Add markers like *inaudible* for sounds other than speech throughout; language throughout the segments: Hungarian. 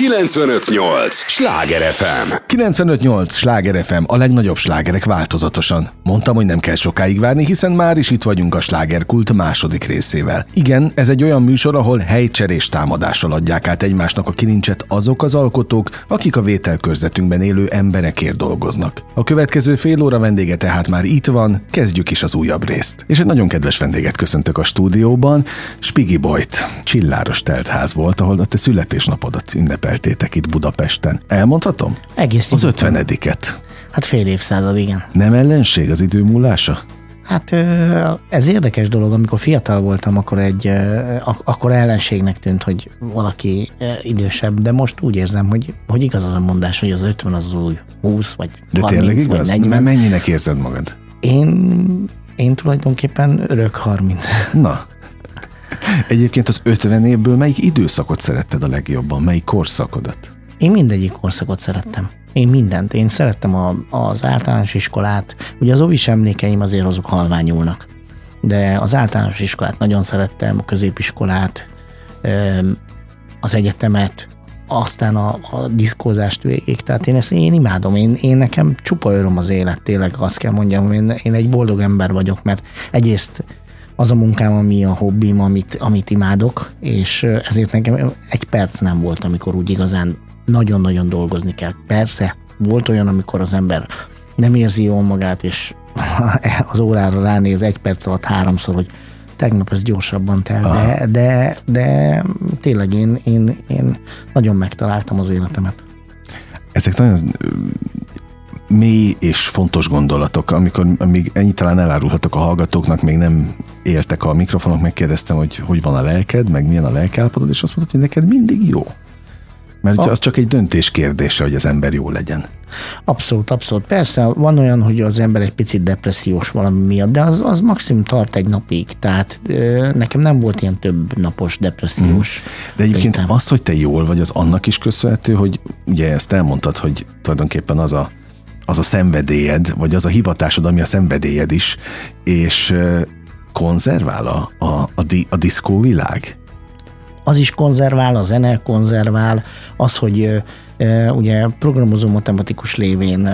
958! Sláger FM! 958! Sláger FM, a legnagyobb slágerek változatosan. Mondtam, hogy nem kell sokáig várni, hiszen már is itt vagyunk a slágerkult második részével. Igen, ez egy olyan műsor, ahol helycserés támadással adják át egymásnak a kilincset azok az alkotók, akik a vételkörzetünkben élő emberekért dolgoznak. A következő fél óra vendége tehát már itt van, kezdjük is az újabb részt. És egy nagyon kedves vendéget köszöntök a stúdióban, Spigi Boyt. Csilláros teltház volt, ahol a te születésnapodat ünnepeltétek itt Budapesten. Elmondhatom? Egész Az ötvenediket. Hát fél évszázad, igen. Nem ellenség az idő múlása? Hát ez érdekes dolog, amikor fiatal voltam, akkor egy akkor ellenségnek tűnt, hogy valaki idősebb, de most úgy érzem, hogy, hogy igaz az a mondás, hogy az 50 az új 20 vagy De 30 tényleg vagy igaz? 40. Mennyinek érzed magad? Én, én tulajdonképpen örök 30. Na. Egyébként az 50 évből melyik időszakot szeretted a legjobban? Melyik korszakodat? Én mindegyik korszakot szerettem. Én mindent. Én szerettem a, az általános iskolát. Ugye az ovis emlékeim azért azok halványulnak. De az általános iskolát nagyon szerettem, a középiskolát, az egyetemet, aztán a, a diszkózást végig. Tehát én ezt én imádom. Én, én nekem csupa öröm az élet, tényleg azt kell mondjam, én, én egy boldog ember vagyok, mert egyrészt az a munkám, ami a hobbim, amit, amit imádok, és ezért nekem egy perc nem volt, amikor úgy igazán nagyon-nagyon dolgozni kell. Persze, volt olyan, amikor az ember nem érzi jól magát, és *laughs* az órára ránéz egy perc alatt háromszor, hogy tegnap ez gyorsabban tel, de, de, de tényleg én, én, én nagyon megtaláltam az életemet. Ezek nagyon mély és fontos gondolatok, amikor még ennyit talán elárulhatok a hallgatóknak, még nem éltek a mikrofonok, megkérdeztem, hogy hogy van a lelked, meg milyen a lelkállapotod, és azt mondtad, hogy neked mindig jó. Mert Ha. az csak egy döntés kérdése, hogy az ember jó legyen. Abszolút, abszolút. Persze van olyan, hogy az ember egy picit depressziós valami miatt, de az, az maximum tart egy napig. Tehát ö, nekem nem volt ilyen több napos depressziós. De egyébként az, hogy te jól vagy, az annak is köszönhető, hogy ugye ezt elmondtad, hogy tulajdonképpen az a, az a szenvedélyed, vagy az a hivatásod, ami a szenvedélyed is, és konzervál a, a, a, di, a diszkóvilág? az is konzervál, a zene konzervál, az, hogy ugye programozó matematikus lévén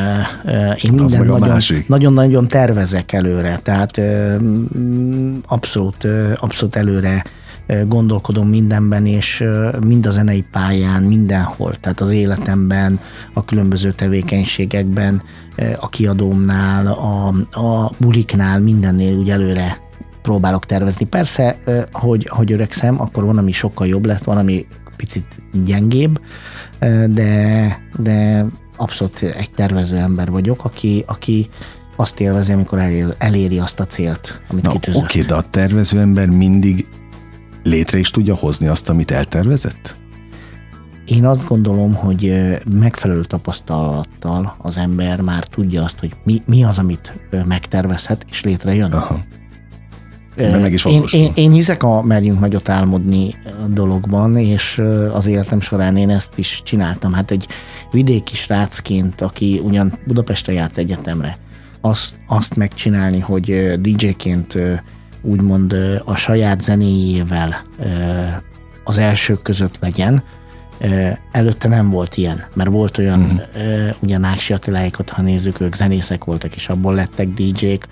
én minden nagyon, nagyon-nagyon tervezek előre, tehát abszolút, abszolút előre gondolkodom mindenben, és mind a zenei pályán, mindenhol, tehát az életemben, a különböző tevékenységekben, a kiadómnál, a, a buliknál, mindennél úgy előre próbálok tervezni. Persze, hogy, hogy öregszem, akkor van, ami sokkal jobb lett, van, ami picit gyengébb, de, de abszolút egy tervező ember vagyok, aki, aki azt élvezi, amikor elér, eléri azt a célt, amit Na, kitűzött. oké, de a tervező ember mindig létre is tudja hozni azt, amit eltervezett? Én azt gondolom, hogy megfelelő tapasztalattal az ember már tudja azt, hogy mi, mi az, amit megtervezhet, és létrejön. Aha. De meg is én, én, én hiszek a merjünk nagyot álmodni dologban, és az életem során én ezt is csináltam. Hát egy vidéki srácként, aki ugyan Budapestre járt egyetemre, azt, azt megcsinálni, hogy DJ-ként úgymond a saját zenéjével az elsők között legyen, Előtte nem volt ilyen, mert volt olyan, uh-huh. ugye Náksi Attiláikat, ha nézzük, ők zenészek voltak, és abból lettek DJ-k.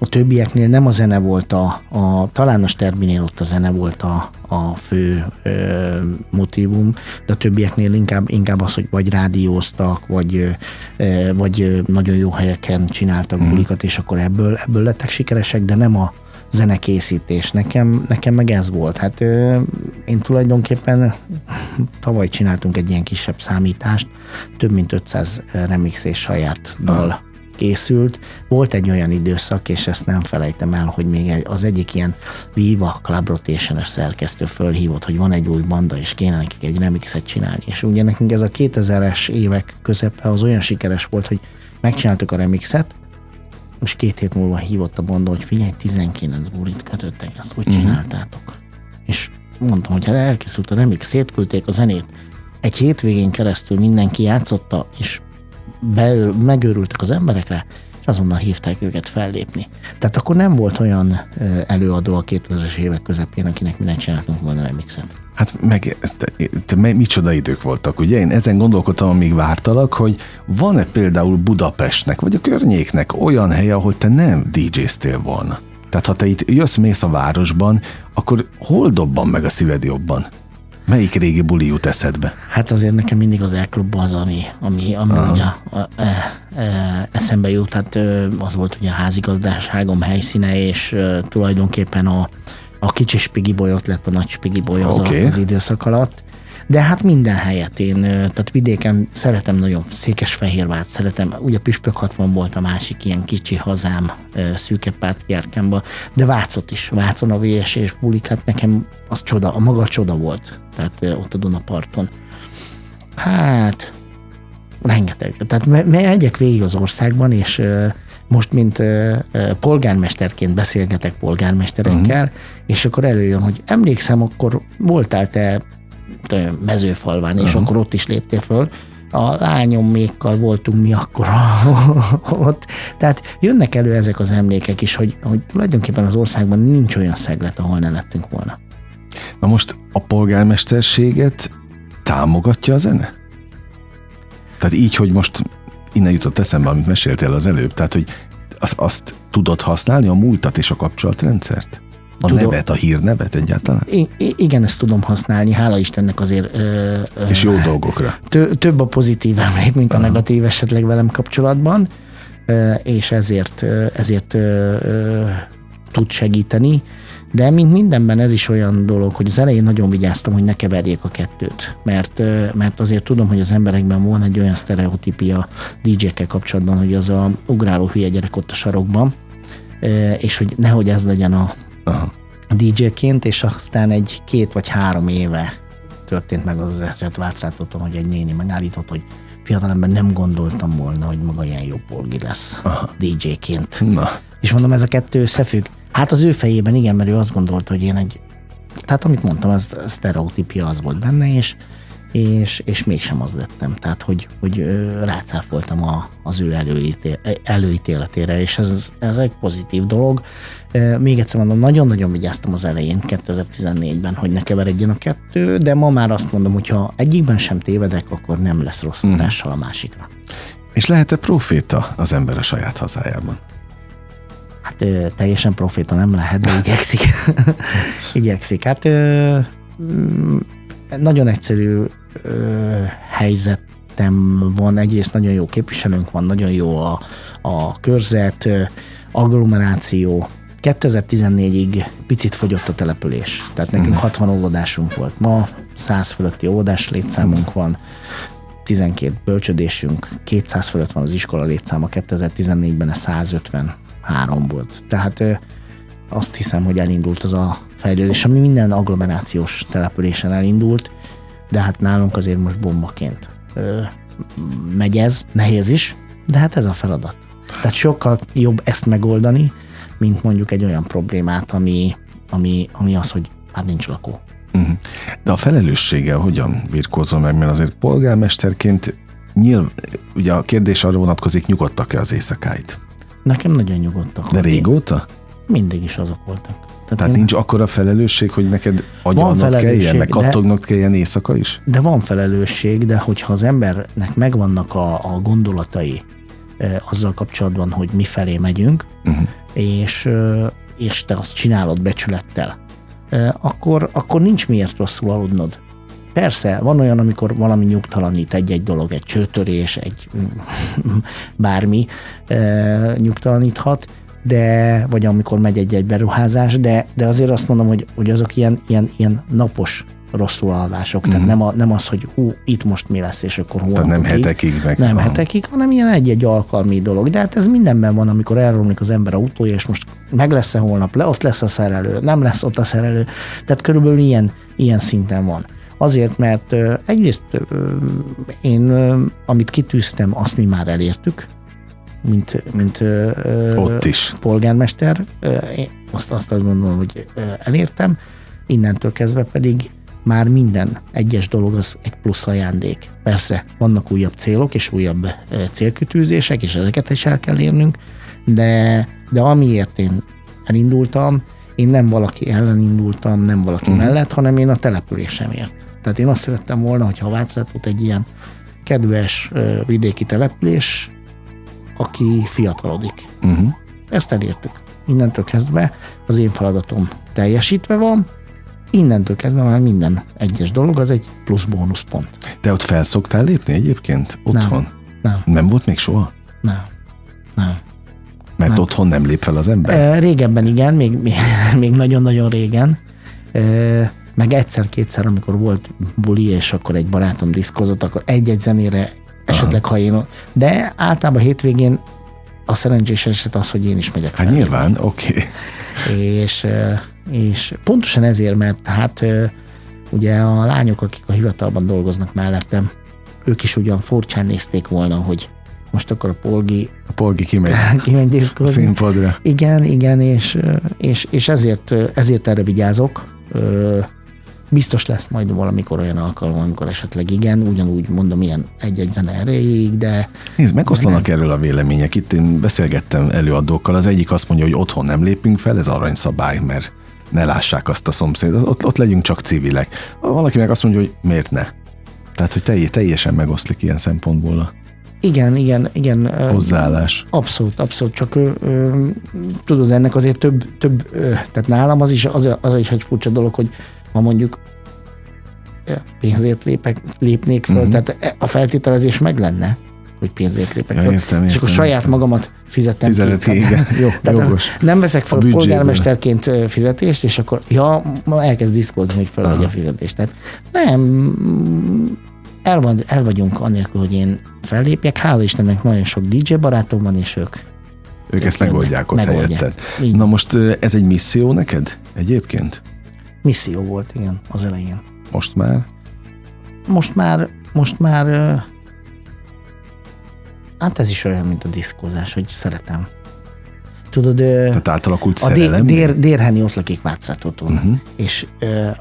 A többieknél nem a zene volt a, a talán a Sterbinél ott a zene volt a, a fő ö, motivum, de a többieknél inkább, inkább az, hogy vagy rádióztak, vagy, ö, vagy nagyon jó helyeken csináltak Mhm. bulikat, és akkor ebből, ebből lettek sikeresek, de nem a zenekészítés. Nekem, nekem meg ez volt. Hát ö, én tulajdonképpen tavaly csináltunk egy ilyen kisebb számítást, több mint 500 remix és saját dal készült. Volt egy olyan időszak, és ezt nem felejtem el, hogy még az egyik ilyen Viva Club rotation szerkesztő fölhívott, hogy van egy új banda, és kéne nekik egy remixet csinálni. És ugye nekünk ez a 2000-es évek közepe az olyan sikeres volt, hogy megcsináltuk a remixet, és két hét múlva hívott a banda, hogy figyelj, 19 bulit kötöttek, ezt hogy csináltátok? És mondtam, hogy hát elkészült a remix, szétküldték a zenét. Egy hétvégén keresztül mindenki játszotta, és beül, megőrültek az emberekre, és azonnal hívták őket fellépni. Tehát akkor nem volt olyan előadó a 2000-es évek közepén, akinek mi ne csináltunk volna remixet. Hát meg te, te, micsoda idők voltak, ugye? Én ezen gondolkodtam, amíg vártalak, hogy van-e például Budapestnek, vagy a környéknek olyan helye, ahol te nem DJ-ztél volna? Tehát ha te itt jössz, mész a városban, akkor hol dobban meg a szíved jobban? Melyik régi buli jut eszedbe? Hát azért nekem mindig az elklub az, ami, ami, ami ugye a, a, e, e, eszembe jut. Hát az volt ugye a házigazdaságom helyszíne, és tulajdonképpen a, a kicsi spigiboly ott lett a nagy spigiboly az, okay. az időszak alatt. De hát minden helyet én, tehát vidéken szeretem nagyon Székesfehérvárt, szeretem, ugye Püspök 60 volt a másik ilyen kicsi hazám szűke pátriárkámban, de Vácot is, Vácon a VS és bulik, hát nekem az csoda, a maga csoda volt, tehát ott a Dunaparton. Hát, rengeteg. Tehát megyek végig az országban, és most, mint polgármesterként beszélgetek polgármesterekkel, uh-huh. és akkor előjön, hogy emlékszem, akkor voltál te mezőfalván, és uh-huh. akkor ott is léptél föl. A lányommékkal voltunk mi akkor *laughs* ott. Tehát jönnek elő ezek az emlékek is, hogy, hogy tulajdonképpen az országban nincs olyan szeglet, ahol ne lettünk volna. Na most a polgármesterséget támogatja a zene? Tehát így, hogy most innen jutott eszembe, amit meséltél az előbb, tehát, hogy azt, azt tudod használni, a múltat és a kapcsolatrendszert? A tudom. nevet, a hírnevet egyáltalán? I- igen, ezt tudom használni, hála Istennek azért. Ö, ö, És jó dolgokra. Tö- több a pozitív *laughs* emlék, mint a negatív esetleg velem kapcsolatban, ö, és ezért, ezért ö, ö, tud segíteni. De mint mindenben ez is olyan dolog, hogy az elején nagyon vigyáztam, hogy ne keverjék a kettőt, mert, mert azért tudom, hogy az emberekben van egy olyan sztereotípia DJ-kkel kapcsolatban, hogy az a ugráló hülye gyerek ott a sarokban, és hogy nehogy ez legyen a, Aha. DJ-ként, és aztán egy két vagy három éve történt meg az eset Vácrátoton, hogy egy néni megállított, hogy fiatalember nem gondoltam volna, hogy maga ilyen jó polgi lesz Aha. DJ-ként. Na. És mondom, ez a kettő összefügg. Hát az ő fejében igen, mert ő azt gondolta, hogy én egy, tehát amit mondtam, az sztereotípia az volt benne, és, és, és mégsem az lettem. Tehát, hogy, hogy rácáfoltam a, az ő előítél, előítéletére, és ez, ez egy pozitív dolog. Még egyszer mondom, nagyon-nagyon vigyáztam az elején, 2014-ben, hogy ne keveredjen a kettő, de ma már azt mondom, hogy ha egyikben sem tévedek, akkor nem lesz rossz mhm. hatással a másikra. És lehet-e proféta az ember a saját hazájában? Hát ö, teljesen proféta nem lehet, de igyekszik. *laughs* igyekszik. Hát ö, mm, nagyon egyszerű ö, helyzetem van. Egyrészt nagyon jó képviselőnk van, nagyon jó a, a körzet, ö, agglomeráció. 2014-ig picit fogyott a település. Tehát nekünk mm. 60 óvodásunk volt. Ma 100 fölötti óvodás létszámunk van. 12 bölcsödésünk, 200 fölött van az iskola létszáma, 2014-ben a 150 három volt. Tehát azt hiszem, hogy elindult az a fejlődés, ami minden agglomerációs településen elindult, de hát nálunk azért most bombaként megy ez, nehéz is, de hát ez a feladat. Tehát sokkal jobb ezt megoldani, mint mondjuk egy olyan problémát, ami, ami, ami az, hogy már nincs lakó. Mhm. De a felelőssége hogyan birkózom meg, mert azért polgármesterként nyilv, ugye a kérdés arra vonatkozik, nyugodtak-e az éjszakáit? Nekem nagyon nyugodtak. De régóta? Mindig is azok voltak. Tehát, Tehát én... nincs akkora felelősség, hogy neked agyalnod kelljen, meg kattognod de, kelljen éjszaka is? De van felelősség, de hogyha az embernek megvannak a, a gondolatai e, azzal kapcsolatban, hogy mi felé megyünk, uh-huh. és, e, és te azt csinálod becsülettel, e, akkor, akkor nincs miért rosszul aludnod. Persze, van olyan, amikor valami nyugtalanít, egy-egy dolog, egy csőtörés, egy *laughs* bármi e, nyugtalaníthat, de, vagy amikor megy egy-egy beruházás, de, de azért azt mondom, hogy, hogy azok ilyen, ilyen, ilyen napos rosszul alvások. Mm. Tehát nem, a, nem az, hogy hú, itt most mi lesz, és akkor hónapokig. Tehát nem hetekig meg. Nem van. hetekig, hanem ilyen egy-egy alkalmi dolog. De hát ez mindenben van, amikor elromlik az ember autója, és most meg lesz-e holnap, le, ott lesz a szerelő, nem lesz ott a szerelő. Tehát körülbelül ilyen, ilyen szinten van. Azért, mert egyrészt én, amit kitűztem, azt mi már elértük, mint, mint Ott is. polgármester. Én azt, azt gondolom, hogy elértem. Innentől kezdve pedig már minden egyes dolog az egy plusz ajándék. Persze vannak újabb célok és újabb célkütűzések, és ezeket is el kell érnünk, de, de amiért én elindultam, én nem valaki ellen indultam, nem valaki uh-huh. mellett, hanem én a településemért. Tehát én azt szerettem volna, hogyha Václát volt egy ilyen kedves vidéki település, aki fiatalodik. Uh-huh. Ezt elértük. Innentől kezdve az én feladatom teljesítve van, innentől kezdve már minden egyes dolog az egy plusz bónuszpont. Te ott felszoktál lépni egyébként? Otthon? Nem. Nem, nem volt még soha? Nem. Nem. Mert nem. otthon nem lép fel az ember? Régebben igen, még, még, *laughs* még nagyon-nagyon régen. Meg egyszer-kétszer, amikor volt buli, és akkor egy barátom diszkozott, akkor egy-egy zenére esetleg, Aha. ha én... De általában hétvégén a szerencsés eset az, hogy én is megyek fel. Hát nyilván, oké. Okay. És, és pontosan ezért, mert hát ugye a lányok, akik a hivatalban dolgoznak mellettem, ők is ugyan furcsán nézték volna, hogy most akkor a Polgi... A Polgi kimegy. *laughs* kimegy diszkózni. Színpadra. Igen, igen, és, és, és ezért, ezért erre vigyázok. Biztos lesz majd valamikor olyan alkalom, amikor esetleg igen, ugyanúgy mondom, ilyen egy-egy zene erejéig, de... Nézd, megoszlanak nem. erről a vélemények. Itt én beszélgettem előadókkal, az egyik azt mondja, hogy otthon nem lépünk fel, ez aranyszabály, mert ne lássák azt a szomszédot, ott, ott legyünk csak civilek. Valaki meg azt mondja, hogy miért ne. Tehát, hogy teljesen megoszlik ilyen szempontból a igen, igen, igen. Hozzáállás. Abszolút, abszolút, csak ö, ö, tudod, ennek azért több, több ö, tehát nálam az is, az, az is egy furcsa dolog, hogy ha mondjuk pénzért lépek, lépnék föl, uh-huh. tehát e, a feltételezés meg lenne, hogy pénzért lépek ja, föl. Értem, értem, és akkor értem. saját magamat fizetem Fizet ki. Igen. *laughs* Jó, tehát jogos. Nem veszek fel a polgármesterként fizetést, és akkor ja, elkezd diszkózni, hogy felvegye a fizetést. Tehát nem, el, vagy, el vagyunk annélkül, hogy én fellépjek. Hála Istennek nagyon sok DJ barátom van, és ők ők ezt megoldják ott helyetted. Na most ez egy misszió neked egyébként? Misszió volt, igen, az elején. Most már? Most már, most már hát ez is olyan, mint a diszkózás, hogy szeretem. Tudod, Tehát átalakult a dér, dér, Dérheni ott lakik Vácrátoton, uh-huh. és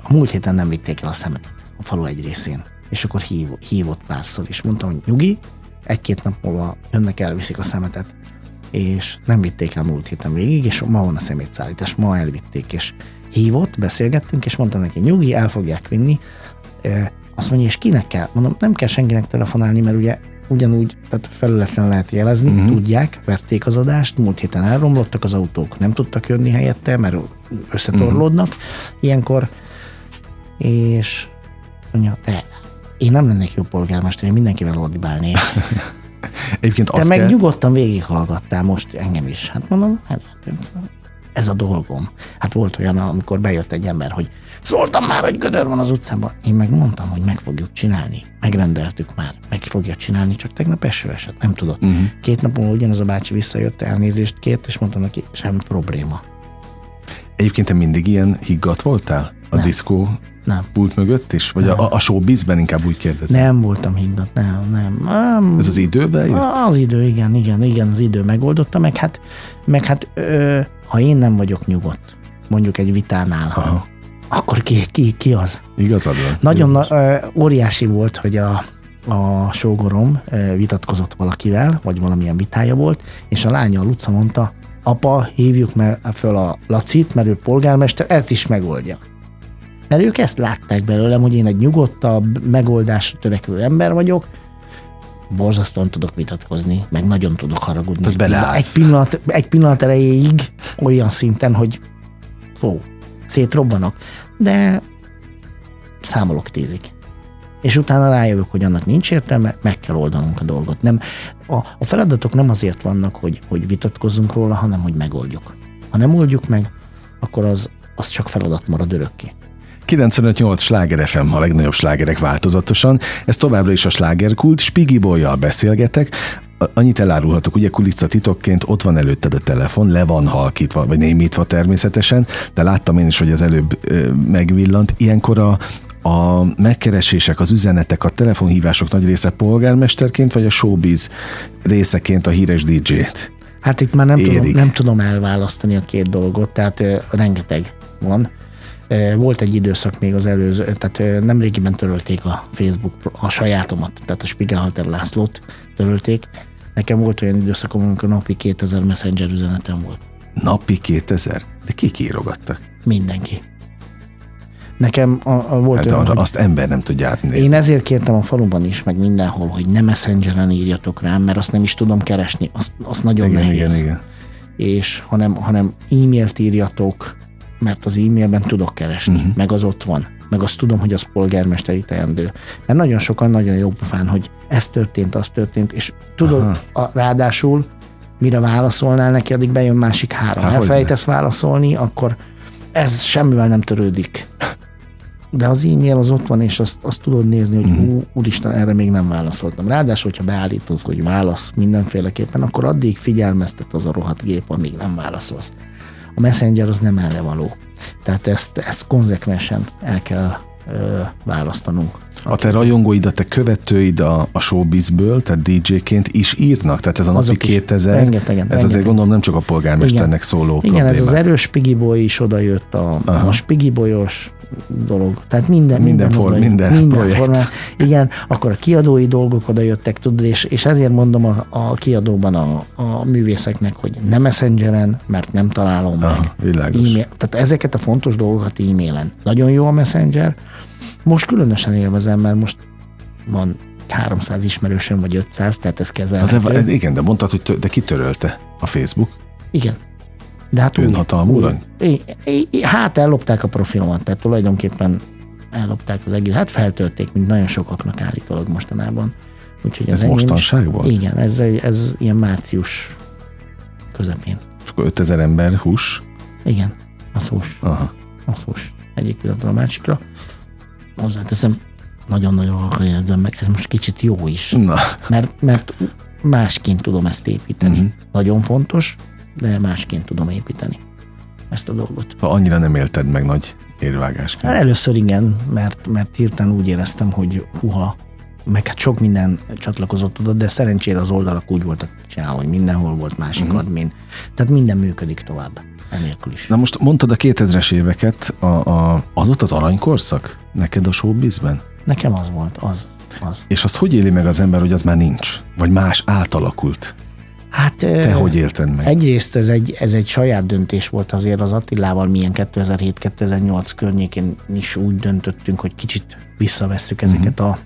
a múlt héten nem vitték el a szemetet a falu egy részén és akkor hív, hívott párszor, és mondtam, hogy nyugi, egy-két nap múlva jönnek, elviszik a szemetet, és nem vitték el múlt héten végig, és ma van a szemétszállítás, ma elvitték, és hívott, beszélgettünk, és mondtam neki, nyugi, el fogják vinni, azt mondja, és kinek kell? Mondom, nem kell senkinek telefonálni, mert ugye ugyanúgy, tehát felületlen lehet jelezni, uh-huh. tudják, vették az adást, múlt héten elromlottak az autók, nem tudtak jönni helyette, mert összetorlódnak uh-huh. ilyenkor, és mondja, de én nem lennék jó polgármester, én mindenkivel ordibálnék. *laughs* Egyébként Te meg kell... nyugodtan végighallgattál most engem is. Hát mondom, hát ez a dolgom. Hát volt olyan, amikor bejött egy ember, hogy szóltam már, hogy gödör van az utcában. Én meg mondtam, hogy meg fogjuk csinálni. Megrendeltük már. Meg fogja csinálni, csak tegnap eső esett, nem tudott. Uh-huh. Két nap múlva ugyanaz a bácsi visszajött, elnézést kért, és mondtam neki, semmi probléma. Egyébként te mindig ilyen higgadt voltál? A nem. diszkó nem. pult mögött is? Vagy nem. a, a showbizben inkább úgy kérdezem? Nem voltam higgadt, nem, nem. Um, Ez az időben jött? Az idő, igen, igen, igen, az idő megoldotta, meg hát, meg hát ö, ha én nem vagyok nyugodt, mondjuk egy vitánál, Aha. akkor ki, ki, ki az? Igazad van. Nagyon na, óriási volt, hogy a, a sógorom vitatkozott valakivel, vagy valamilyen vitája volt, és a lánya a Luca mondta, apa, hívjuk meg föl a Lacit, mert ő polgármester, ezt is megoldja. Mert ők ezt látták belőlem, hogy én egy nyugodtabb, megoldásra törekvő ember vagyok, borzasztóan tudok vitatkozni, meg nagyon tudok haragudni. Egy, pillanat, egy pillanat erejéig olyan szinten, hogy fó, szétrobbanok. De számolok tízig. És utána rájövök, hogy annak nincs értelme, meg kell oldanunk a dolgot. Nem, a, a feladatok nem azért vannak, hogy, hogy vitatkozzunk róla, hanem hogy megoldjuk. Ha nem oldjuk meg, akkor az, az csak feladat marad örökké. 95-8 sláger FM, a legnagyobb slágerek változatosan. Ez továbbra is a slágerkult, Spigi Bolyjal beszélgetek. Annyit elárulhatok, ugye titokként ott van előtted a telefon, le van halkítva, vagy némítva természetesen, de láttam én is, hogy az előbb megvillant. Ilyenkor a, a megkeresések, az üzenetek, a telefonhívások nagy része polgármesterként, vagy a showbiz részeként a híres DJ-t? Hát itt már nem tudom, nem tudom elválasztani a két dolgot, tehát ö, rengeteg van. Volt egy időszak még az előző, tehát nemrégiben törölték a Facebook, a sajátomat, tehát a Spiegelhalter Lászlót törölték. Nekem volt olyan időszakom, amikor napi 2000 messenger üzenetem volt. Napi 2000? De kik írogattak? Mindenki. Nekem a, a volt Hát olyan, arra azt ember nem tudja átnézni. én ezért kértem a faluban is, meg mindenhol, hogy ne messengeren írjatok rám, mert azt nem is tudom keresni, azt, azt nagyon igen, nehéz. igen, igen. És hanem, hanem e-mailt írjatok, mert az e-mailben tudok keresni, uh-huh. meg az ott van, meg azt tudom, hogy az polgármesteri teendő. Mert nagyon sokan nagyon jó pofán, hogy ez történt, az történt, és tudod, Aha. a, ráadásul mire válaszolnál neki, addig bejön másik három. Há, elfejtesz válaszolni, akkor ez semmivel nem törődik. De az e-mail az ott van, és azt, azt tudod nézni, hogy Mhm. uh, úristen, erre még nem válaszoltam. Ráadásul, hogyha beállítod, hogy válasz mindenféleképpen, akkor addig figyelmeztet az a rohadt gép, amíg nem válaszolsz. A Messenger az nem erre való. Tehát ezt, ezt konzekvensen el kell ö, választanunk. A te rajongóid, a te követőid a, a showbizből, tehát DJ-ként is írnak? Tehát ez a napi Azok is. 2000, Rengetegen, ez azért rengetegen. gondolom nem csak a polgármesternek szóló Igen, ez az problémák. erős Piggy Boy is odajött, a, Aha. a Spiggy Boyos dolog. Tehát minden, Minden minden, for- minden minden projekt. formán. Igen, akkor a kiadói dolgok odajöttek, tudod, és, és ezért mondom a, a kiadóban a, a művészeknek, hogy nem messengeren, mert nem találom meg. Aha, világos. E-mail, tehát ezeket a fontos dolgokat e-mailen. Nagyon jó a messenger. Most különösen élvezem, mert most van 300 ismerősöm, vagy 500, tehát ez Na kezelhető. de, igen, de mondtad, hogy tö- de kitörölte a Facebook Igen. De hát I- Hát ellopták a profilomat, tehát tulajdonképpen ellopták az egész. Hát feltörték, mint nagyon sokaknak állítólag mostanában. Úgyhogy Ez is- mostanság volt? Igen, ez, ez ilyen március közepén. És akkor 5000 ember hús. Igen, az hús, Aha. az hús. Egyik pillanatra a másikra. Hozzáteszem, nagyon-nagyon halkan jegyzem meg, ez most kicsit jó is, Na, mert, mert másként tudom ezt építeni. Mhm. Nagyon fontos, de másként tudom építeni ezt a dolgot. ha annyira nem élted meg nagy érvágásként. Hát először igen, mert, mert hirtelen úgy éreztem, hogy huha, meg hát sok minden csatlakozott oda, de szerencsére az oldalak úgy voltak csinálva, hogy mindenhol volt másik uh-huh. admin. Tehát minden működik tovább, enélkül is. Na most mondtad a 2000-es éveket, a, a, az ott az aranykorszak neked a showbizben? Nekem az volt, az, az. És azt hogy éli meg az ember, hogy az már nincs? Vagy más átalakult? Hát Te hogy élted meg? Egyrészt ez egy, ez egy saját döntés volt azért az Attilával, milyen 2007-2008 környékén is úgy döntöttünk, hogy kicsit visszavesszük ezeket a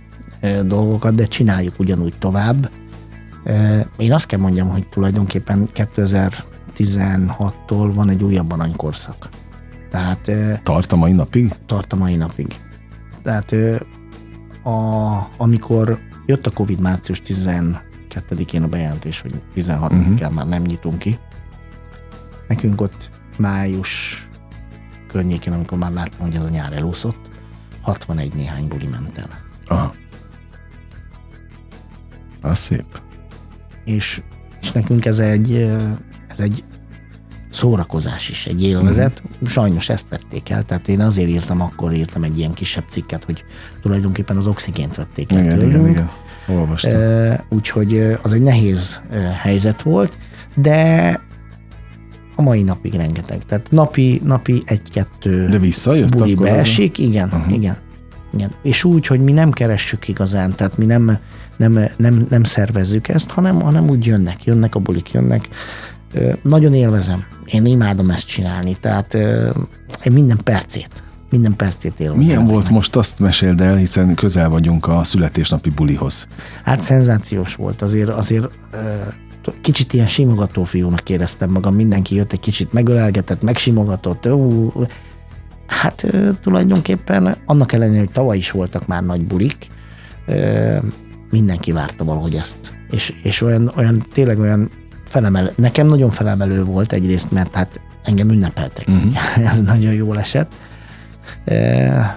ö, dolgokat, de csináljuk ugyanúgy tovább. Én azt kell mondjam, hogy tulajdonképpen 2016-tól van egy újabb aranykorszak. Tehát Tart a mai napig? tart a mai napig. Tehát a, amikor jött a Covid március 12-én a bejelentés, hogy 16-án Mhm. uh-huh. már nem nyitunk ki, nekünk ott május környékén, amikor már láttam, hogy ez a nyár elúszott, 61 néhány buli ment el. Aha. Az szép. És, és nekünk ez egy, ez egy szórakozás is, egy élvezet. Mhm. Mm. Sajnos ezt vették el, tehát én azért írtam, akkor írtam egy ilyen kisebb cikket, hogy tulajdonképpen az oxigént vették el Igen, tőlünk. igen, igen. Olvastam. Úgyhogy az egy nehéz helyzet volt, de a mai napig rengeteg. Tehát napi, napi egy-kettő De visszajött buli akkor az beesik, igen, Aha. uh-huh. igen. Igen. És úgy, hogy mi nem keressük igazán, tehát mi nem, nem, nem, nem szervezzük ezt, hanem, hanem úgy jönnek, jönnek a bulik, jönnek. Nagyon élvezem. Én imádom ezt csinálni, tehát én minden percét, minden percét élvezem. Milyen volt ezeknek. most azt meséld el, hiszen közel vagyunk a születésnapi bulihoz. Hát szenzációs volt, azért, azért kicsit ilyen simogató fiúnak éreztem magam, mindenki jött egy kicsit megölelgetett, megsimogatott, ú, hát tulajdonképpen annak ellenére, hogy tavaly is voltak már nagy bulik, mindenki várta valahogy ezt. És, és olyan, olyan, tényleg olyan felemelő, nekem nagyon felemelő volt egyrészt, mert hát engem ünnepeltek. Uh-huh. *laughs* Ez nagyon jól esett.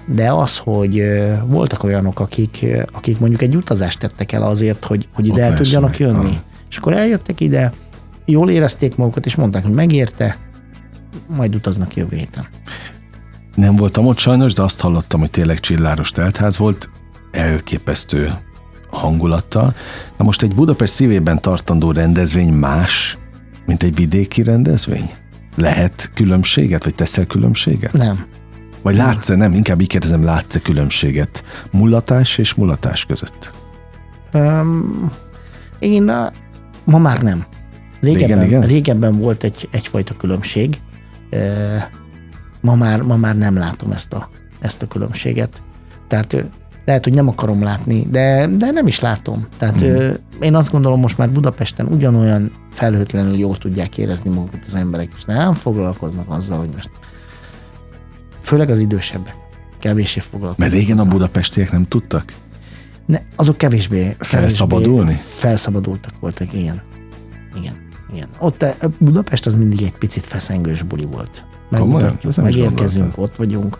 De az, hogy voltak olyanok, akik, akik mondjuk egy utazást tettek el azért, hogy, hogy ide Ott el tudjanak jönni. Ah. És akkor eljöttek ide, jól érezték magukat, és mondták, hogy megérte, majd utaznak jövő héten. Nem voltam ott sajnos, de azt hallottam, hogy tényleg csilláros teltház volt, elképesztő hangulattal. Na most egy Budapest szívében tartandó rendezvény más, mint egy vidéki rendezvény? Lehet különbséget, vagy teszel különbséget? Nem. Vagy látsz-e, nem, inkább így kérdezem, látsz-e különbséget mulatás és mulatás között? Um, én uh, ma már nem. Régebben, Régen, igen? régebben volt egy, egyfajta különbség. Ma már, ma már nem látom ezt a, ezt a különbséget. Tehát lehet, hogy nem akarom látni, de, de nem is látom. Tehát mm. én azt gondolom, most már Budapesten ugyanolyan felhőtlenül jól tudják érezni magukat az emberek, és nem foglalkoznak azzal, hogy most főleg az idősebbek kevésbé foglalkoznak. Mert régen a budapestiek nem tudtak? Ne, azok kevésbé, kevésbé felszabadulni? Felszabadultak voltak, igen. Igen. igen. Ott a Budapest az mindig egy picit feszengős buli volt. Megmutatjuk, megérkezünk, ott vagyunk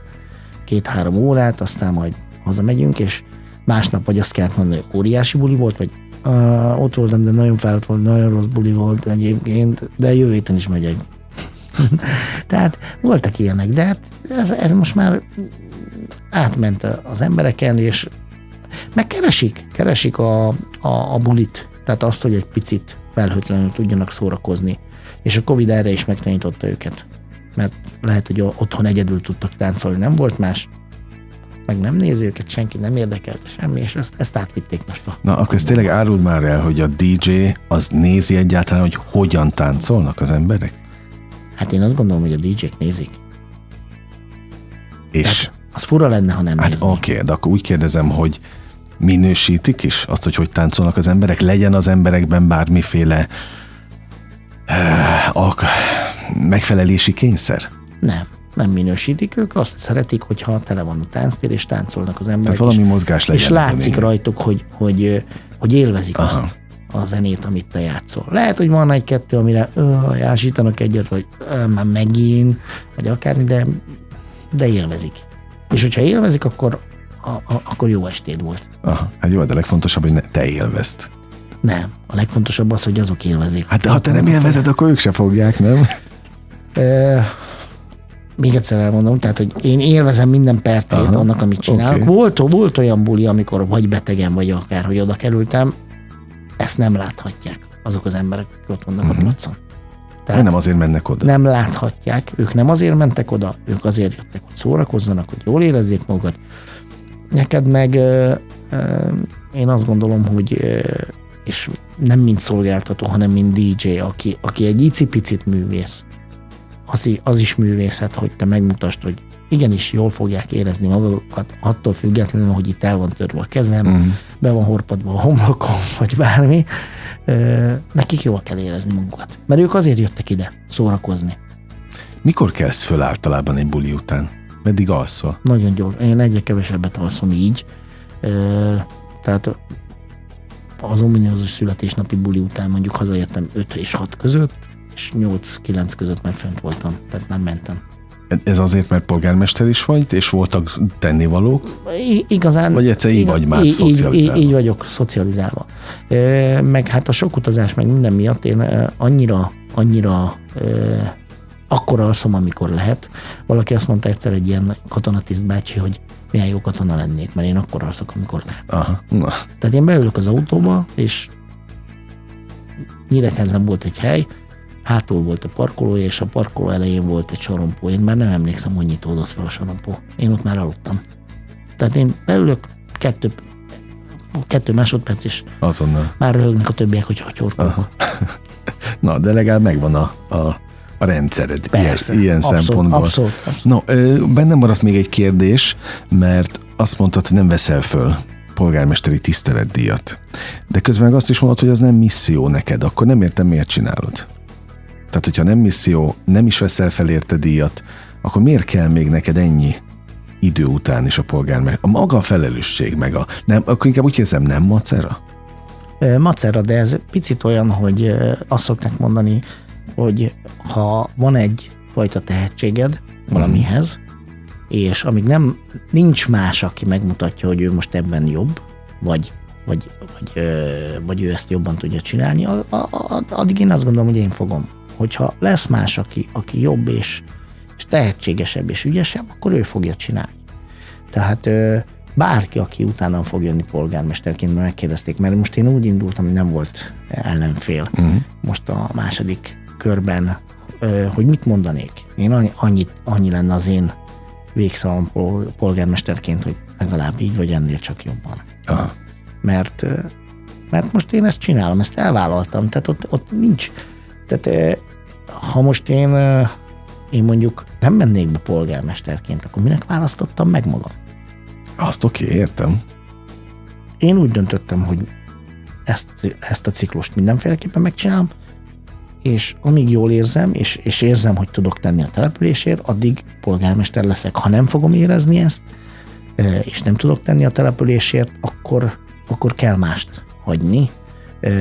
két-három órát, aztán majd hazamegyünk, és másnap vagy azt kellett mondani, hogy óriási buli volt, vagy uh, ott voltam, de nagyon fáradt volt, nagyon rossz buli volt egyébként, de jövő héten is megyek. *laughs* Tehát voltak ilyenek, de hát ez, ez most már átment az embereken, és megkeresik, keresik a, a, a bulit, tehát azt, hogy egy picit felhőtlenül tudjanak szórakozni. És a Covid erre is megtanította őket. Mert lehet, hogy otthon egyedül tudtak táncolni, nem volt más, meg nem nézi őket, senki nem érdekelte semmi, és ezt, ezt átvitték most a Na, akkor ezt tényleg árul már el, hogy a DJ az nézi egyáltalán, hogy hogyan táncolnak az emberek? Hát én azt gondolom, hogy a DJ-k nézik. És? Tehát az fura lenne, ha nem Hát oké, okay, de akkor úgy kérdezem, hogy minősítik is azt, hogy hogy táncolnak az emberek? Legyen az emberekben bármiféle uh, ak- megfelelési kényszer? Nem nem minősítik, ők azt szeretik, hogyha tele van a tánctér, és táncolnak az emberek. Tehát valami mozgás legyen. És látszik rajtuk, hogy, hogy, hogy élvezik Aha. azt a zenét, amit te játszol. Lehet, hogy van egy-kettő, amire jásítanak egyet, vagy már megint, vagy akármi, de, de élvezik. És hogyha élvezik, akkor, a, a, akkor jó estéd volt. Aha, hát jó, de a legfontosabb, hogy ne, te élvezt. Nem, a legfontosabb az, hogy azok élvezik. Hát de ha te nem élvezed, akkor ők se fogják, nem? még egyszer elmondom, tehát, hogy én élvezem minden percét Aha, annak, amit csinálok. Okay. Volt, volt olyan buli, amikor vagy betegen, vagy akár, hogy oda kerültem, ezt nem láthatják azok az emberek, akik ott vannak uh-huh. a mhm. placon. Tehát nem azért mennek oda. Nem láthatják, ők nem azért mentek oda, ők azért jöttek, hogy szórakozzanak, hogy jól érezzék magukat. Neked meg én azt gondolom, hogy és nem mint szolgáltató, hanem mint DJ, aki, aki egy icipicit művész, az, az is művészet, hogy te megmutasd, hogy igenis jól fogják érezni magukat, attól függetlenül, hogy itt el van törve a kezem, mm. be van horpadva a homlokom, *laughs* vagy bármi, nekik jól kell érezni magukat. Mert ők azért jöttek ide szórakozni. Mikor kezd föl általában egy buli után? Meddig alszol? Nagyon gyors. Én egyre kevesebbet alszom így. Tehát az ominózus születésnapi buli után mondjuk hazaértem 5 és 6 között, és 8-9 között már fent voltam, tehát már mentem. Ez azért, mert polgármester is vagy, és voltak tennivalók? I- igazán. Vagy egyszer így vagy már így, szocializálva? Így, így vagyok szocializálva. E, meg hát a sok utazás, meg minden miatt én annyira, annyira e, akkor alszom, amikor lehet. Valaki azt mondta egyszer egy ilyen katonatiszt bácsi, hogy milyen jó katona lennék, mert én akkor alszok, amikor lehet. Aha, na. Tehát én beülök az autóba, és Nyíregyházan volt egy hely, hátul volt a parkoló, és a parkoló elején volt egy sorompó. Én már nem emlékszem, hogy nyitódott fel a sorompó. Én ott már aludtam. Tehát én beülök, kettő, kettő másodperc is. Azonnal. Már röhögnek a többiek, hogy csorkolok. Na, de legalább megvan a, a, a rendszered Persze, ilyen, ilyen abszolút, szempontból. Abszolút, abszolút. No, bennem maradt még egy kérdés, mert azt mondtad, hogy nem veszel föl polgármesteri tiszteletdíjat. De közben meg azt is mondod, hogy az nem misszió neked, akkor nem értem, miért csinálod. Tehát, hogyha nem misszió, nem is veszel fel érte díjat, akkor miért kell még neked ennyi idő után is a polgármester? A maga a felelősség meg a... Nem, akkor inkább úgy érzem, nem macera? Macera, de ez picit olyan, hogy azt szokták mondani, hogy ha van egy fajta tehetséged valamihez, és amíg nem, nincs más, aki megmutatja, hogy ő most ebben jobb, vagy vagy, vagy, vagy ő ezt jobban tudja csinálni, addig én azt gondolom, hogy én fogom hogyha lesz más, aki, aki jobb és, és tehetségesebb és ügyesebb, akkor ő fogja csinálni. Tehát bárki, aki utána fog jönni polgármesterként, mert megkérdezték, mert most én úgy indultam, hogy nem volt ellenfél. Uh-huh. Most a második körben, hogy mit mondanék? Én annyit, annyi lenne az én végszavam polgármesterként, hogy legalább így vagy ennél csak jobban. Aha. Mert, mert most én ezt csinálom, ezt elvállaltam, tehát ott, ott nincs, tehát ha most én én mondjuk nem mennék be polgármesterként, akkor minek választottam meg magam? Azt oké, okay, értem. Én úgy döntöttem, hogy ezt, ezt a ciklust mindenféleképpen megcsinálom, és amíg jól érzem, és, és érzem, hogy tudok tenni a településért, addig polgármester leszek. Ha nem fogom érezni ezt, és nem tudok tenni a településért, akkor, akkor kell mást hagyni,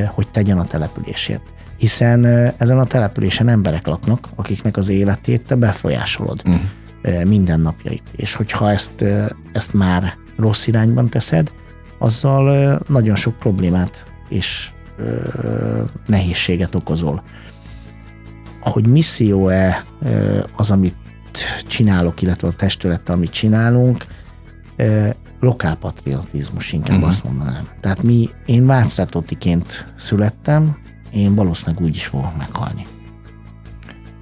hogy tegyen a településért. Hiszen ezen a településen emberek laknak, akiknek az életét te befolyásolod, uh-huh. mindennapjait. És hogyha ezt, ezt már rossz irányban teszed, azzal nagyon sok problémát és nehézséget okozol. Hogy misszió-e az, amit csinálok, illetve a testülettel, amit csinálunk, lokálpatriotizmus inkább uh-huh. azt mondanám. Tehát mi, én Vácrátotiként születtem, én valószínűleg úgy is fogok meghalni.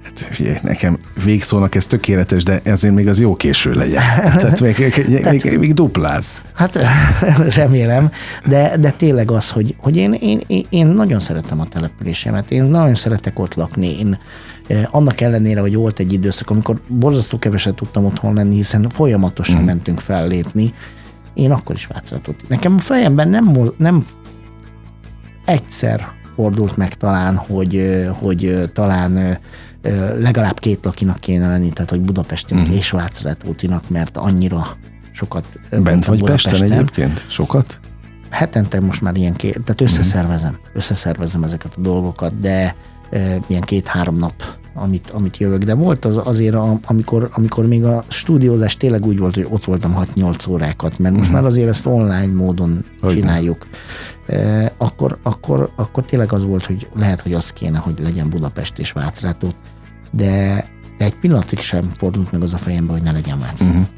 Hát, nekem végszónak ez tökéletes, de ezért még az jó késő legyen. *laughs* Tehát még, Tehát, még, még dupláz. Hát *laughs* remélem, de, de tényleg az, hogy, hogy én, én, én nagyon szeretem a településemet, én nagyon szeretek ott lakni, én annak ellenére, hogy volt egy időszak, amikor borzasztó keveset tudtam otthon lenni, hiszen folyamatosan mm. mentünk fellépni, én akkor is Vácratot. Nekem a fejemben nem, nem egyszer fordult meg talán, hogy, hogy talán legalább két lakinak kéne lenni, tehát hogy Budapesten mm. és Vácratótinak, mert annyira sokat Bent vagy Budapesten. Pesten egyébként? Sokat? Hetente most már ilyen két, tehát összeszervezem, összeszervezem ezeket a dolgokat, de ilyen két-három nap, amit, amit jövök, de volt az azért, amikor, amikor még a stúdiózás tényleg úgy volt, hogy ott voltam 6-8 órákat, mert most uh-huh. már azért ezt online módon hogy csináljuk. E, akkor, akkor, akkor tényleg az volt, hogy lehet, hogy az kéne, hogy legyen Budapest és Vácrátót, de, de egy pillanatig sem fordult meg az a fejembe, hogy ne legyen Vácrátót. Uh-huh.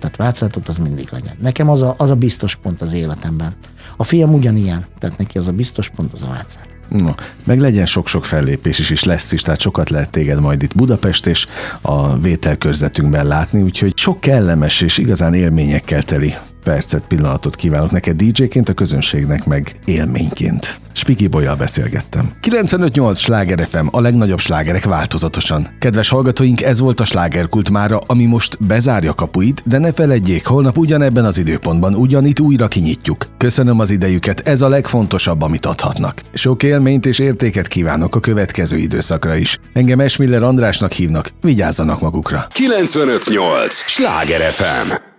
Tehát Vácrátót az mindig legyen. Nekem az a, az a biztos pont az életemben. A fiam ugyanilyen, tehát neki az a biztos pont az a Vácrát. No, meg legyen sok-sok fellépés is, és lesz is, tehát sokat lehet téged majd itt Budapest és a vételkörzetünkben látni, úgyhogy sok kellemes és igazán élményekkel teli percet, pillanatot kívánok neked DJ-ként, a közönségnek meg élményként. Spiki Bolyal beszélgettem. 95.8 Sláger FM, a legnagyobb slágerek változatosan. Kedves hallgatóink, ez volt a slágerkult mára, ami most bezárja kapuit, de ne feledjék, holnap ugyanebben az időpontban ugyanitt újra kinyitjuk. Köszönöm az idejüket, ez a legfontosabb, amit adhatnak. Sok élményt és értéket kívánok a következő időszakra is. Engem Esmiller Andrásnak hívnak, vigyázzanak magukra. 95.8 Sláger FM